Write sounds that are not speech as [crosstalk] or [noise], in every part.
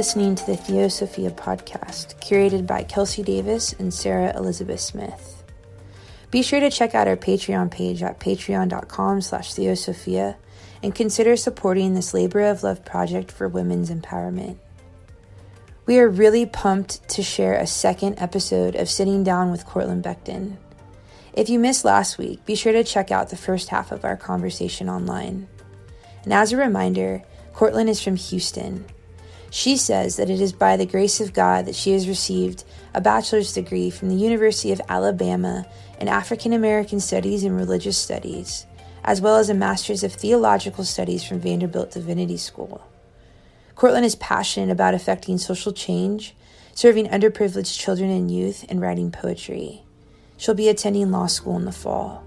Listening to the Theosophia podcast, curated by Kelsey Davis and Sarah Elizabeth Smith. Be sure to check out our Patreon page at patreon.com slash theosophia and consider supporting this labor of love project for women's empowerment. We are really pumped to share a second episode of Sitting Down with Cortland Becton. If you missed last week, be sure to check out the first half of our conversation online. And as a reminder, Cortland is from Houston. She says that it is by the grace of God that she has received a bachelor's degree from the University of Alabama in African American Studies and Religious Studies, as well as a master's of theological studies from Vanderbilt Divinity School. Cortland is passionate about affecting social change, serving underprivileged children and youth, and writing poetry. She'll be attending law school in the fall.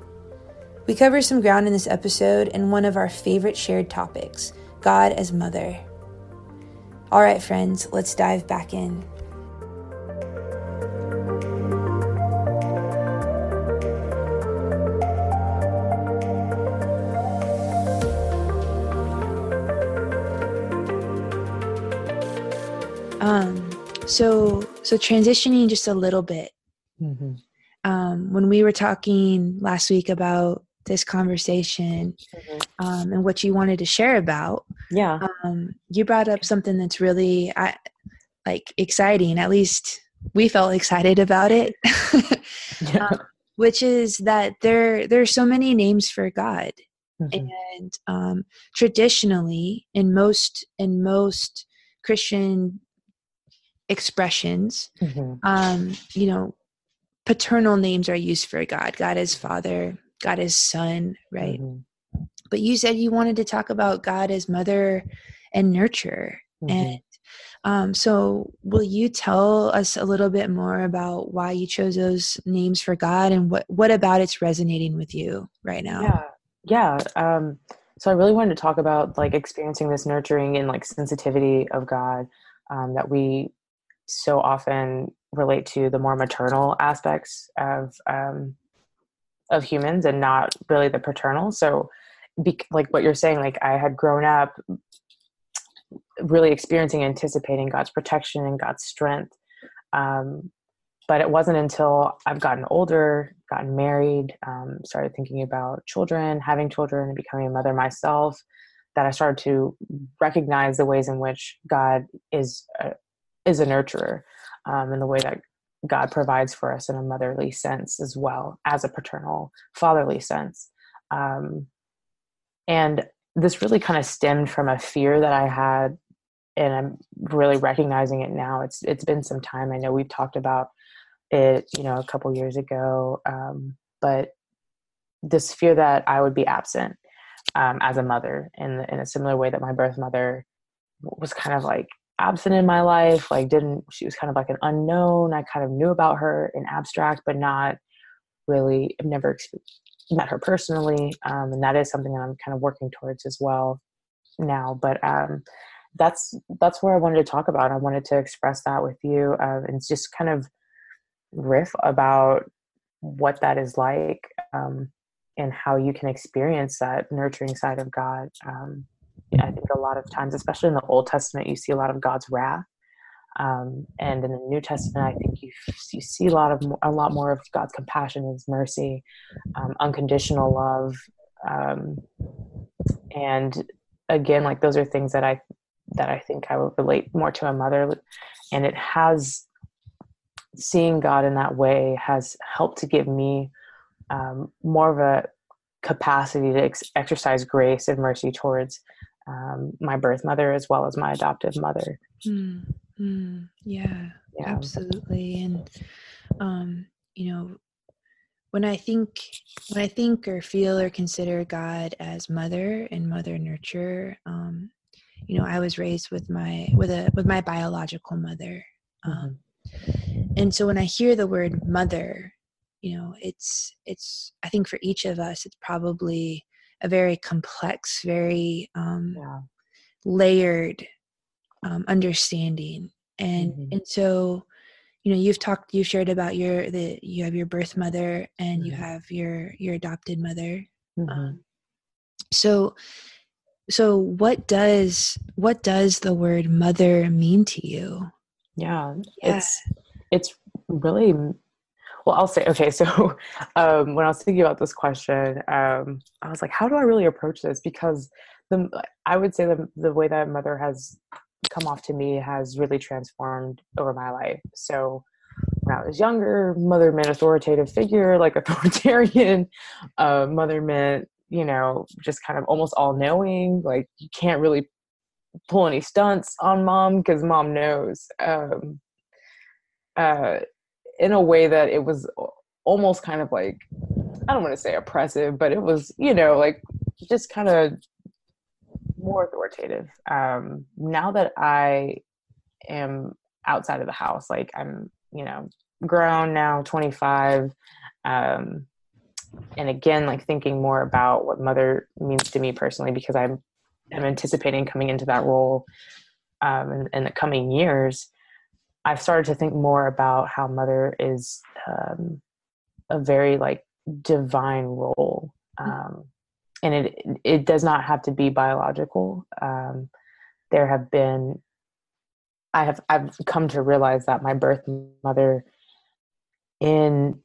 We cover some ground in this episode and one of our favorite shared topics God as Mother. All right, friends, let's dive back in. Um, so so transitioning just a little bit. Mm-hmm. Um, when we were talking last week about this conversation mm-hmm. um, and what you wanted to share about, yeah, um, you brought up something that's really I, like exciting. At least we felt excited about it, [laughs] yeah. um, which is that there there are so many names for God, mm-hmm. and um, traditionally in most in most Christian expressions mm-hmm. um you know paternal names are used for god god is father god is son right mm-hmm. but you said you wanted to talk about god as mother and nurture mm-hmm. and um, so will you tell us a little bit more about why you chose those names for god and what what about it's resonating with you right now yeah yeah um, so i really wanted to talk about like experiencing this nurturing and like sensitivity of god um, that we so often relate to the more maternal aspects of um, of humans and not really the paternal. So, be, like what you're saying, like I had grown up really experiencing, anticipating God's protection and God's strength. Um, but it wasn't until I've gotten older, gotten married, um, started thinking about children, having children, and becoming a mother myself, that I started to recognize the ways in which God is a, is a nurturer um, in the way that God provides for us in a motherly sense as well as a paternal, fatherly sense. Um, and this really kind of stemmed from a fear that I had, and I'm really recognizing it now. It's it's been some time. I know we've talked about it, you know, a couple years ago, um, but this fear that I would be absent um, as a mother, in in a similar way that my birth mother was kind of like absent in my life like didn't she was kind of like an unknown i kind of knew about her in abstract but not really i've never met her personally um, and that is something that i'm kind of working towards as well now but um, that's that's where i wanted to talk about i wanted to express that with you uh, and just kind of riff about what that is like um, and how you can experience that nurturing side of god um, I think a lot of times, especially in the Old Testament, you see a lot of God's wrath, um, and in the New Testament, I think you you see a lot of a lot more of God's compassion, His mercy, um, unconditional love, um, and again, like those are things that I that I think I would relate more to a mother, and it has seeing God in that way has helped to give me um, more of a capacity to ex- exercise grace and mercy towards um, my birth mother as well as my adoptive mother. Mm, mm, yeah, yeah, absolutely. And, um, you know, when I think, when I think or feel or consider God as mother and mother nurture, um, you know, I was raised with my, with a, with my biological mother. Um, mm-hmm. And so when I hear the word mother, you know, it's, it's, I think for each of us, it's probably, a very complex, very um, yeah. layered um, understanding, and mm-hmm. and so you know you've talked you've shared about your the you have your birth mother and mm-hmm. you have your your adopted mother. Mm-hmm. Um, so so what does what does the word mother mean to you yeah, yeah. it's it's really well i'll say okay so [laughs] um, when i was thinking about this question um, i was like how do i really approach this? Because the i would say the, the way that mother has come off to me has really transformed over my life. So when i was younger mother meant authoritative figure [laughs] like authoritarian uh, mother meant you know just kind of almost all knowing like you can't really pull any stunts on mom because mom knows um, uh, in a way that it was almost kind of like I don't want to say oppressive, but it was you know like just kind of more authoritative. Um, now that I am outside of the house, like I'm you know grown now, 25. Um, and again, like thinking more about what mother means to me personally, because I'm I'm anticipating coming into that role um, in, in, the coming years, I've started to think more about how mother is um, a very like divine role, um, and it it does not have to be biological. Um, there have been, I have I've come to realize that my birth mother, in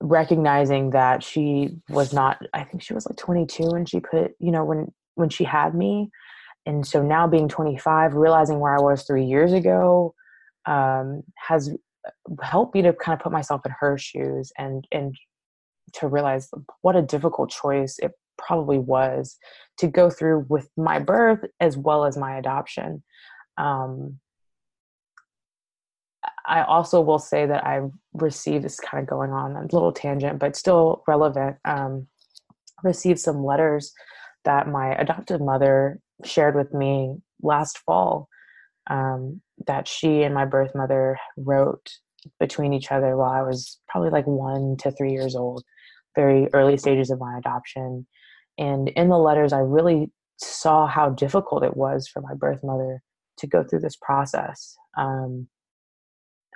recognizing that she was not, I think she was like 22 when she put, you know, when when she had me and so now being 25 realizing where i was three years ago um, has helped me to kind of put myself in her shoes and and to realize what a difficult choice it probably was to go through with my birth as well as my adoption um, I also will say that I've received this kind of going on a little tangent, but still relevant. Um, received some letters that my adoptive mother shared with me last fall um, that she and my birth mother wrote between each other while I was probably like one to three years old, very early stages of my adoption. And in the letters, I really saw how difficult it was for my birth mother to go through this process. Um,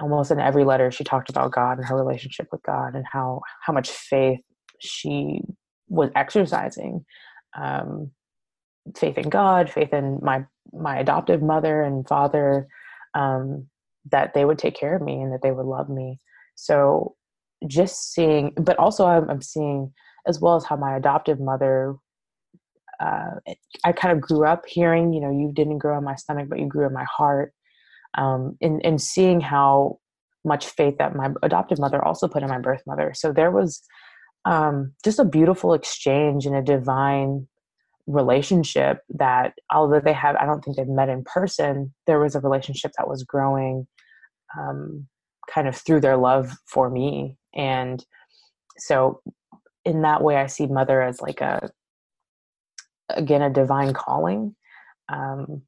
almost in every letter, she talked about God and her relationship with God and how how much faith she was exercising um, faith in God, faith in my my adoptive mother and father, um, that they would take care of me and that they would love me. So just seeing, but also I'm, I'm seeing as well as how my adoptive mother. Uh, I kind of grew up hearing, you know, you didn't grow in my stomach, but you grew in my heart. Um, and, and seeing how much faith that my adoptive mother also put in my birth mother. So there was um, just a beautiful exchange and a divine relationship that although they have i don't think they've met in person there was a relationship that was growing um, kind of through their love for me and so in that way i see mother as like a again a divine calling um,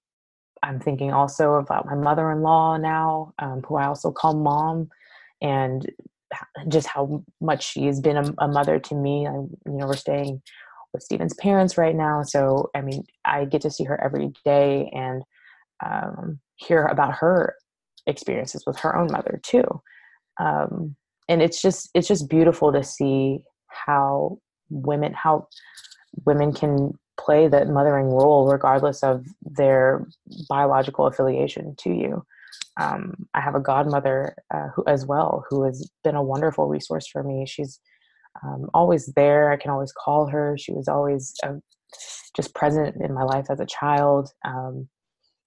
i'm thinking also about my mother-in-law now um, who i also call mom and just how much she has been a, a mother to me. I, you know, we're staying with Steven's parents right now, so I mean, I get to see her every day and um, hear about her experiences with her own mother too. Um, and it's just it's just beautiful to see how women how women can play that mothering role regardless of their biological affiliation to you um, I have a godmother uh, who, as well, who has been a wonderful resource for me. She's um, always there. I can always call her. She was always uh, just present in my life as a child. Um,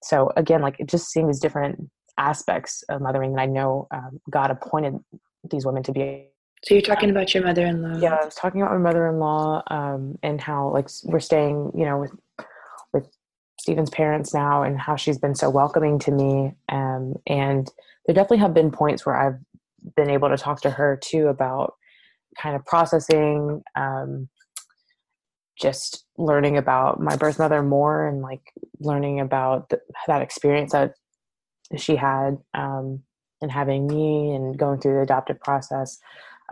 so again, like it just seems different aspects of mothering that I know um, God appointed these women to be. So you're talking about your mother-in-law. Yeah, I was talking about my mother-in-law um, and how like we're staying, you know, with with Stephen's parents now and how she's been so welcoming to me. Um, and there definitely have been points where I've been able to talk to her too about kind of processing, um, just learning about my birth mother more and like learning about the, that experience that she had um, and having me and going through the adoptive process,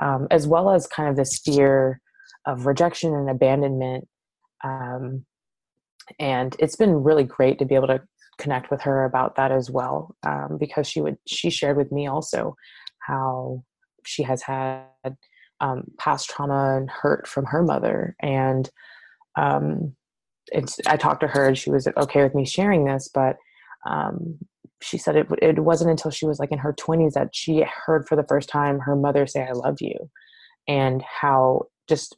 um, as well as kind of this fear of rejection and abandonment um, and it's been really great to be able to connect with her about that as well um, because she would she shared with me also how she has had um, past trauma and hurt from her mother. And um, it's, I talked to her and she was okay with me sharing this, but um, she said it, it wasn't until she was like in her 20s that she heard for the first time her mother say, I love you, and how just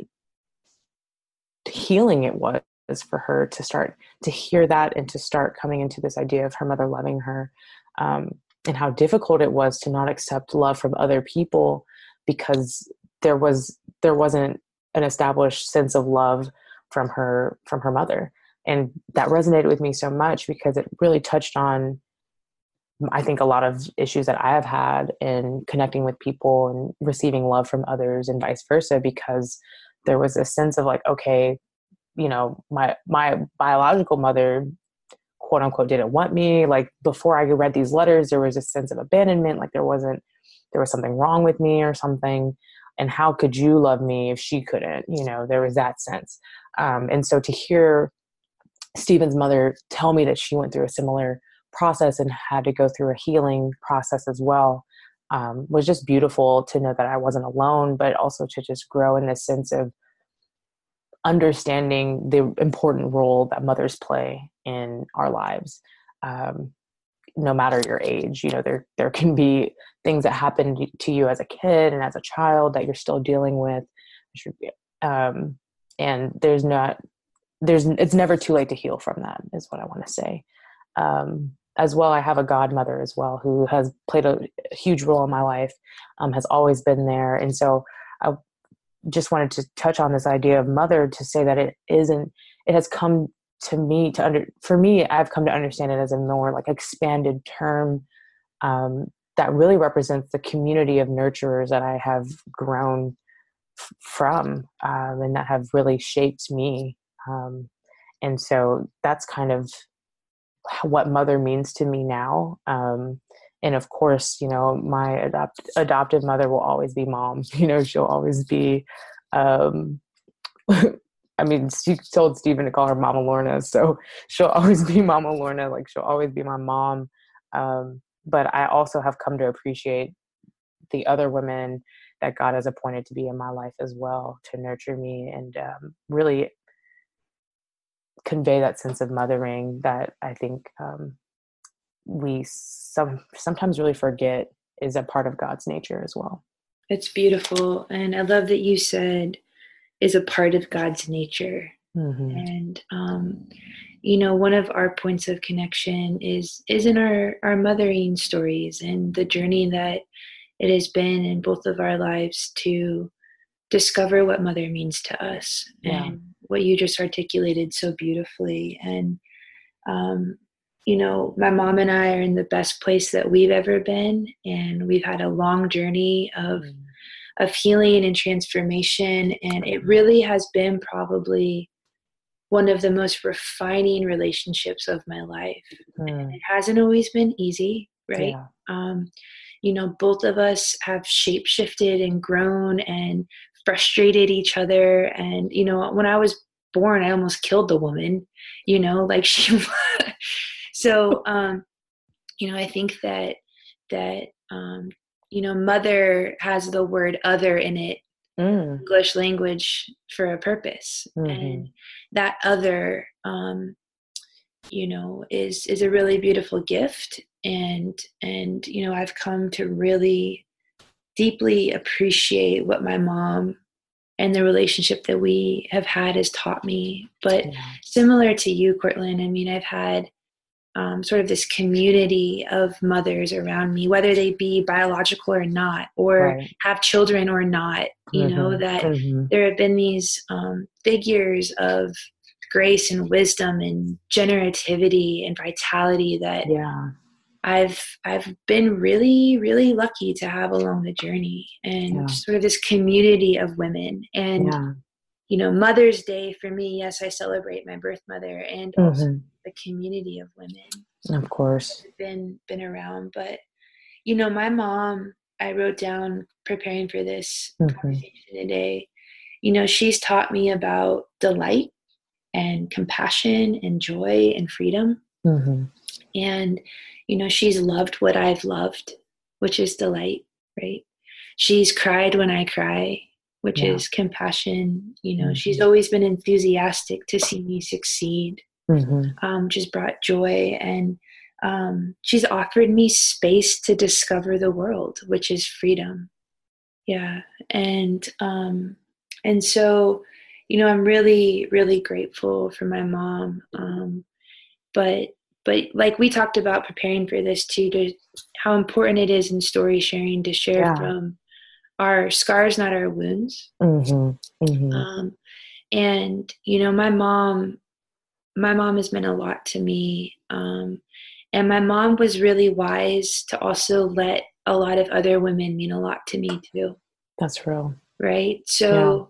healing it was for her to start to hear that and to start coming into this idea of her mother loving her um, and how difficult it was to not accept love from other people because there was there wasn't an established sense of love from her from her mother. And that resonated with me so much because it really touched on i think a lot of issues that i have had in connecting with people and receiving love from others and vice versa because there was a sense of like okay you know my my biological mother quote unquote didn't want me. Like before i read these letters there was a sense of abandonment like there wasn't there was something wrong with me or something and how could you love me if she couldn't? You know there was that sense. Um, and so to hear stephen's mother tell me that she went through a similar process and had to go through a healing process as well um, was just beautiful to know that i wasn't alone but also to just grow in this sense of understanding the important role that mothers play in our lives. Um, no matter your age you know there there can be things that happen to you as a kid and as a child that you're still dealing with. Um, and there's not there's it's never too late to heal from that is what i want to say. Um, as well i have a godmother as well who has played a huge role in my life um, has always been there. And so i just wanted to touch on this idea of mother to say that it isn't it has come to me to under for me i've come to understand it as a more like expanded term um, that really represents the community of nurturers that i have grown f- from um, and that have really shaped me um, and so that's kind of what mother means to me now um, and of course you know my adopt- adoptive mother will always be mom [laughs] you know she'll always be um [laughs] I mean, she told Stephen to call her Mama Lorna, so she'll always be [laughs] Mama Lorna. Like she'll always be my mom. Um, but I also have come to appreciate the other women that God has appointed to be in my life as well to nurture me and um, really convey that sense of mothering that I think um, we some sometimes really forget is a part of God's nature as well. It's beautiful, and I love that you said is a part of God's nature. Mm-hmm. And um, you know, one of our points of connection is is in our our mothering stories and the journey that it has been in both of our lives to discover what mother means to us yeah. and what you just articulated so beautifully and um, you know, my mom and I are in the best place that we've ever been, and we've had a long journey of mm. Of healing and transformation, and it really has been probably one of the most refining relationships of my life. Mm. it hasn't always been easy, right? Yeah. Um, you know, both of us have shape shifted and grown and frustrated each other. And you know, when I was born, I almost killed the woman. You know, [laughs] like she so um, you know i think that that um, you know mother has the word other in it mm. english language for a purpose mm-hmm. and that other um, you know is is a really beautiful gift and and you know i've come to really deeply appreciate what my mom and the relationship that we have had has taught me but yeah. similar to you Courtland i mean i've had um, sort of this community of mothers around me, whether they be biological or not, or right. have children or not. You mm-hmm. know, that mm-hmm. there have been these um, figures of grace and wisdom and generativity and vitality that yeah. I've I've been really really lucky to have along the journey and yeah. sort of this community of women and yeah you know mother's day for me yes i celebrate my birth mother and mm-hmm. The community of women of course been been around but you know my mom i wrote down preparing for this mm-hmm. conversation today you know she's taught me about delight and compassion and joy and freedom mm-hmm. and you know she's loved what i've loved which is delight right she's cried when i cry which yeah. is compassion. You know, mm-hmm. she's always been enthusiastic to see me succeed, mm-hmm. um, just brought joy. And um, she's offered me space to discover the world, which is freedom. Yeah. And, um, and so, you know, I'm really, really grateful for my mom. Um, but, but like we talked about preparing for this too, to how important it is in story sharing to share yeah. from our scars, not our wounds. Mm-hmm. Mm-hmm. Um, and you know, my mom, my mom has meant a lot to me. Um, and my mom was really wise to also let a lot of other women mean a lot to me too. That's real. Right. So, yeah.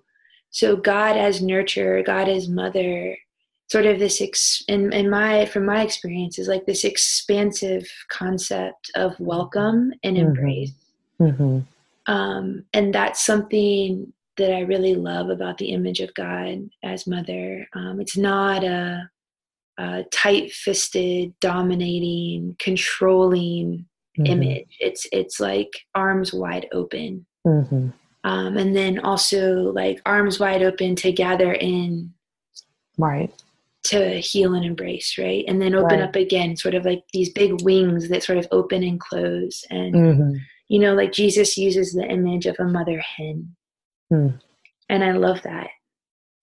so God as nurturer, God as mother, sort of this ex- in, in my from my experience is like this expansive concept of welcome and mm-hmm. embrace mm-hmm. Um, and that's something that i really love about the image of god as mother um, it's not a, a tight-fisted dominating controlling mm-hmm. image it's it's like arms wide open mm-hmm. um, and then also like arms wide open to gather in right to heal and embrace, right? And then open right. up again, sort of like these big wings that sort of open and close. And, mm-hmm. you know, like Jesus uses the image of a mother hen. Mm. And I love that.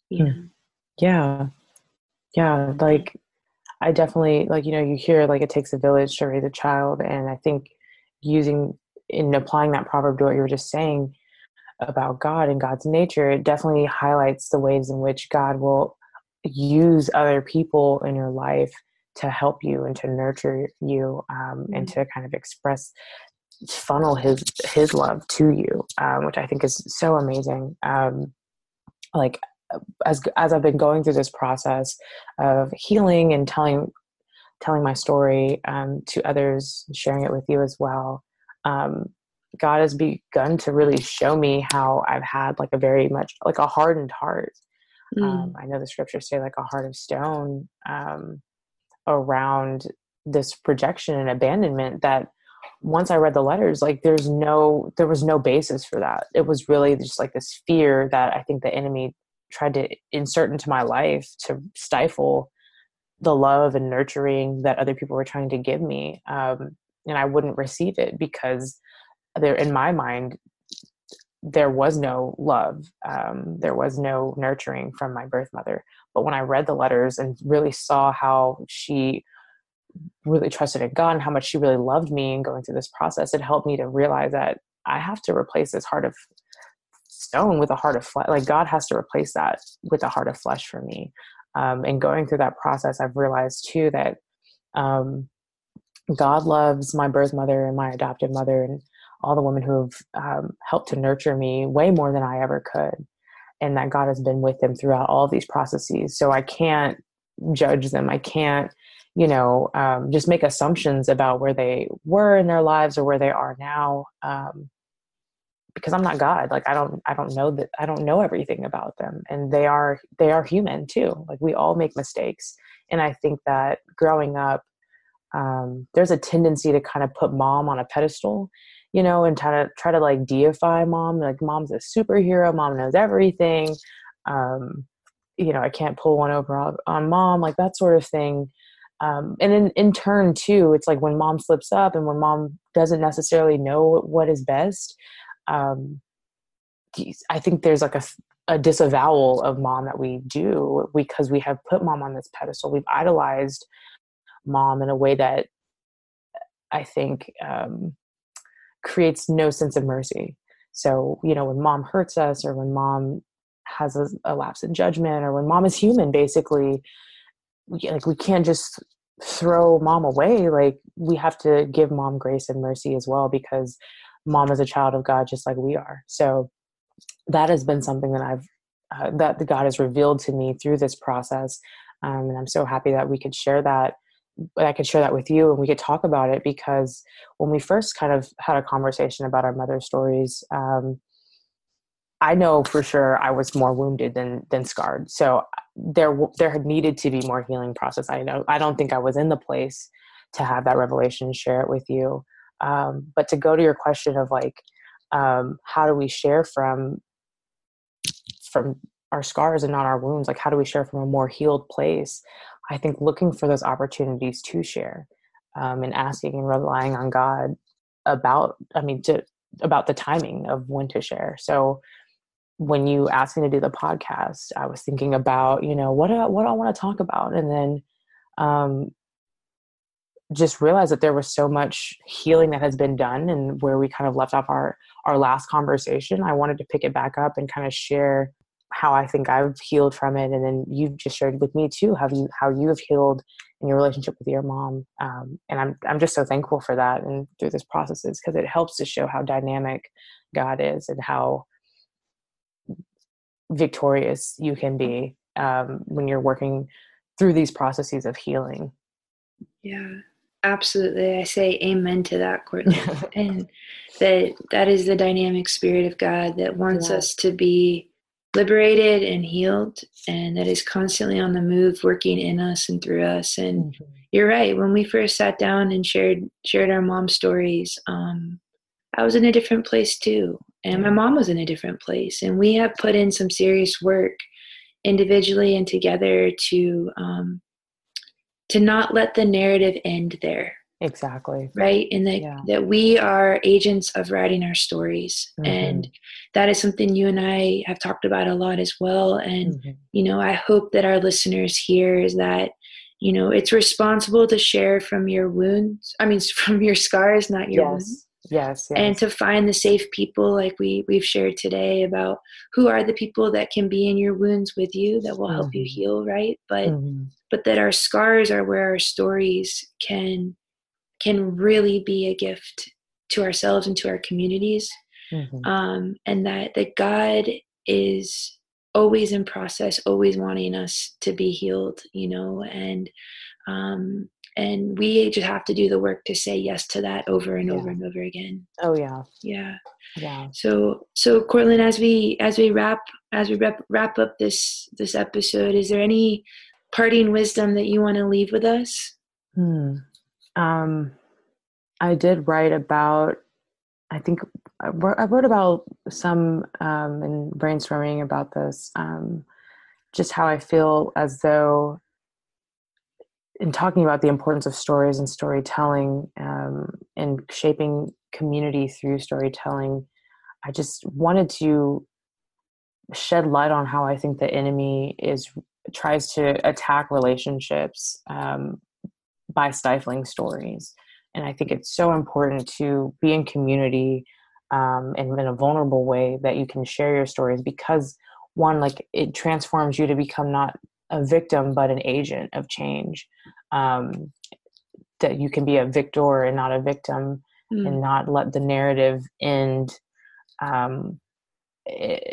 You mm. know? Yeah. Yeah. Like, I definitely, like, you know, you hear like it takes a village to raise a child. And I think using, in applying that proverb to what you were just saying about God and God's nature, it definitely highlights the ways in which God will use other people in your life to help you and to nurture you um, and mm-hmm. to kind of express funnel his his love to you um, which i think is so amazing um, like as as i've been going through this process of healing and telling telling my story um, to others sharing it with you as well um, god has begun to really show me how i've had like a very much like a hardened heart um, mm. Um, I know the scriptures say like a heart of stone um, around this projection and abandonment that once I read the letters, like there's no, there was no basis for that. It was really just like this fear that I think the enemy tried to insert into my life to stifle the love and nurturing that other people were trying to give me. Um, and I wouldn't receive it because there, in my mind, there was no love um, there was no nurturing from my birth mother but when i read the letters and really saw how she really trusted in god and how much she really loved me and going through this process it helped me to realize that i have to replace this heart of stone with a heart of flesh like god has to replace that with a heart of flesh for me um, and going through that process i've realized too that um, god loves my birth mother and my adopted mother and all the women who have um, helped to nurture me way more than I ever could. And that God has been with them throughout all these processes. So I can't judge them. I can't, you know, um, just make assumptions about where they were in their lives or where they are now. Um, because I'm not God. Like I don't, I don't know that I don't know everything about them, and they are, they are human too. Like we all make mistakes, and I think that growing up, um, there's a tendency to kind of put mom on a pedestal you know, and try to try to like deify mom. Like mom's a superhero. Mom knows everything. Um, you know, I can't pull one over on mom, like that sort of thing. Um, and in, in turn too, it's like when mom slips up and when mom doesn't necessarily know what is best. Um, I think there's like a, a disavowal of mom that we do because we have put mom on this pedestal. We've idolized mom in a way that I think um, creates no sense of mercy. So, you know, when mom hurts us or when mom has a, a lapse in judgment or when mom is human, basically, we, like we can't just throw mom away. Like we have to give mom grace and mercy as well because mom is a child of God just like we are. So that has been something that I've uh, that God has revealed to me through this process, um, and I'm so happy that we could share that I could share that with you and we could talk about it because when we first kind of had a conversation about our mother stories, um, I know for sure I was more wounded than than scarred. So there there had needed to be more healing process. I know I don't think I was in the place to have that revelation and share it with you. Um, but to go to your question of like um, how do we share from from our scars and not our wounds like how do we share from a more healed place? I think looking for those opportunities to share um, and asking and relying on god about i mean to about the timing of when to share. So when you asked me to do the podcast i was thinking about you know what do I, what do I want to talk about? And then um, just realized that there was so much healing that has been done and where we kind of left off our our last conversation i wanted to pick it back up and kind of share how i think i've healed from it. And then you just shared with me too how you how you have healed in your relationship with your mom. Um, and i'm i'm just so thankful for that and through this processes because it helps to show how dynamic god is and how victorious you can be um, when you're working through these processes of healing. Yeah Absolutely. I say amen to that, Courtney. [laughs] and that that is the dynamic spirit of God that wants yeah. us to be liberated and healed and that is constantly on the move working in us and through us. And mm-hmm. you're right, when we first sat down and shared shared our mom stories, um, I was in a different place too. And my mom was in a different place. And we have put in some serious work individually and together to um, to not let the narrative end there exactly right and that yeah. that we are agents of writing our stories mm-hmm. and that is something you and i have talked about a lot as well and mm-hmm. you know i hope that our listeners hear is that you know it's responsible to share from your wounds i mean [laughs] from your scars not your yes. wounds Yes, yes, and to find the safe people like we we've shared today about who are the people that can be in your wounds with you that will help mm-hmm. you heal right but mm-hmm. But that our scars are where our stories can can really be a gift to ourselves and to our communities. Mm-hmm. um, and that that god is always in process always wanting us to be healed you know and um, and we just have to do the work to say yes to that over and yeah. over and over again. Oh yeah. Yeah. Yeah. So so Courtland as we as we wrap as we wrap wrap up this this episode is there any parting wisdom that you want to leave with us? Hmm. Um i did write about i think i wrote about some um in brainstorming about this um just how i feel as though in talking about the importance of stories and storytelling um, and shaping community through storytelling, I just wanted to shed light on how I think the enemy is tries to attack relationships um, by stifling stories. And I think it's so important to be in community um, and in a vulnerable way that you can share your stories because one, like it transforms you to become not a victim but an agent of change um, that you can be a victor and not a victim mm. and not let the narrative end um,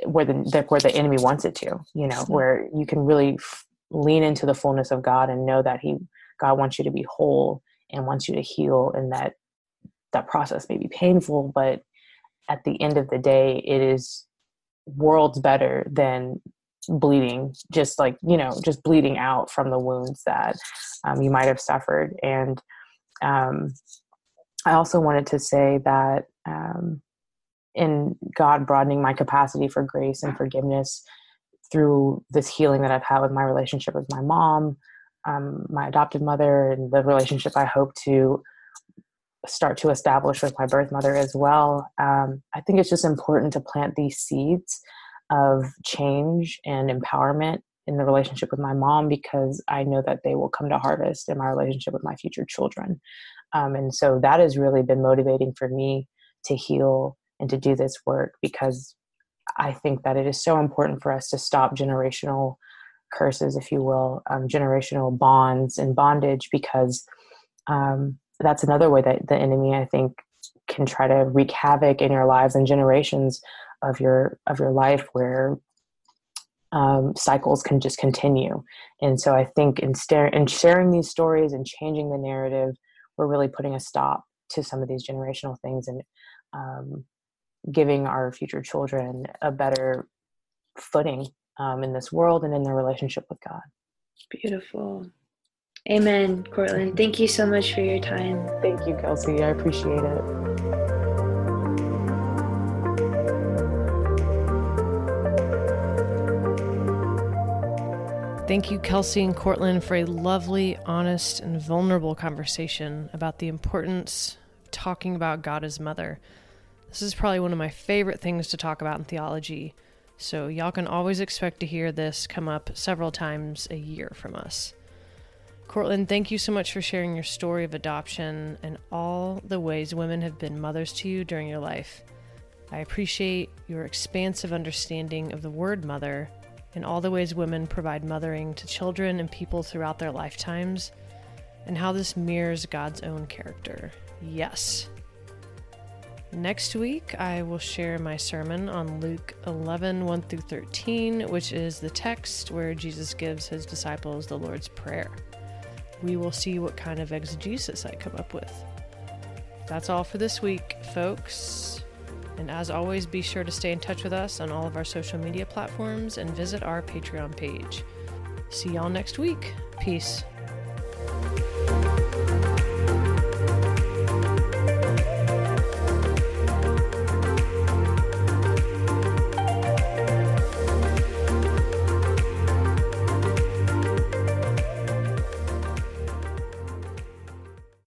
where the, where the enemy wants it to you know where you can really f- lean into the fullness of god and know that he god wants you to be whole and wants you to heal and that that process may be painful but at the end of the day it is worlds better than bleeding just like you know just bleeding out from the wounds that um, you might have suffered. And um, i also wanted to say that um, in god broadening my capacity for grace and forgiveness through this healing that i've had with my relationship with my mom um, my adopted mother and the relationship i hope to start to establish with my birth mother as well um, i think it's just important to plant these seeds of change and empowerment in the relationship with my mom because I know that they will come to harvest in my relationship with my future children. Um, and so that has really been motivating for me to heal and to do this work because I think that it is so important for us to stop generational curses, if you will, um, generational bonds and bondage because um, that's another way that the enemy, I think, can try to wreak havoc in your lives and generations of your of your life where um, cycles can just continue. And so I think in, star- in sharing these stories and changing the narrative, we're really putting a stop to some of these generational things and um, giving our future children a better footing um, in this world and in their relationship with God. Beautiful. Amen, Courtland. Thank you so much for your time. Thank you, Kelsey. I appreciate it. Thank you, Kelsey and Courtland, for a lovely, honest, and vulnerable conversation about the importance of talking about God as mother. This is probably one of my favorite things to talk about in theology, so y'all can always expect to hear this come up several times a year from us. Courtland, thank you so much for sharing your story of adoption and all the ways women have been mothers to you during your life. I appreciate your expansive understanding of the word mother and all the ways women provide mothering to children and people throughout their lifetimes, and how this mirrors God's own character. Yes. Next week, I will share my sermon on Luke 11 1 through 13, which is the text where Jesus gives his disciples the Lord's Prayer. We will see what kind of exegesis I come up with. That's all for this week, folks. And as always, be sure to stay in touch with us on all of our social media platforms and visit our Patreon page. See y'all next week. Peace.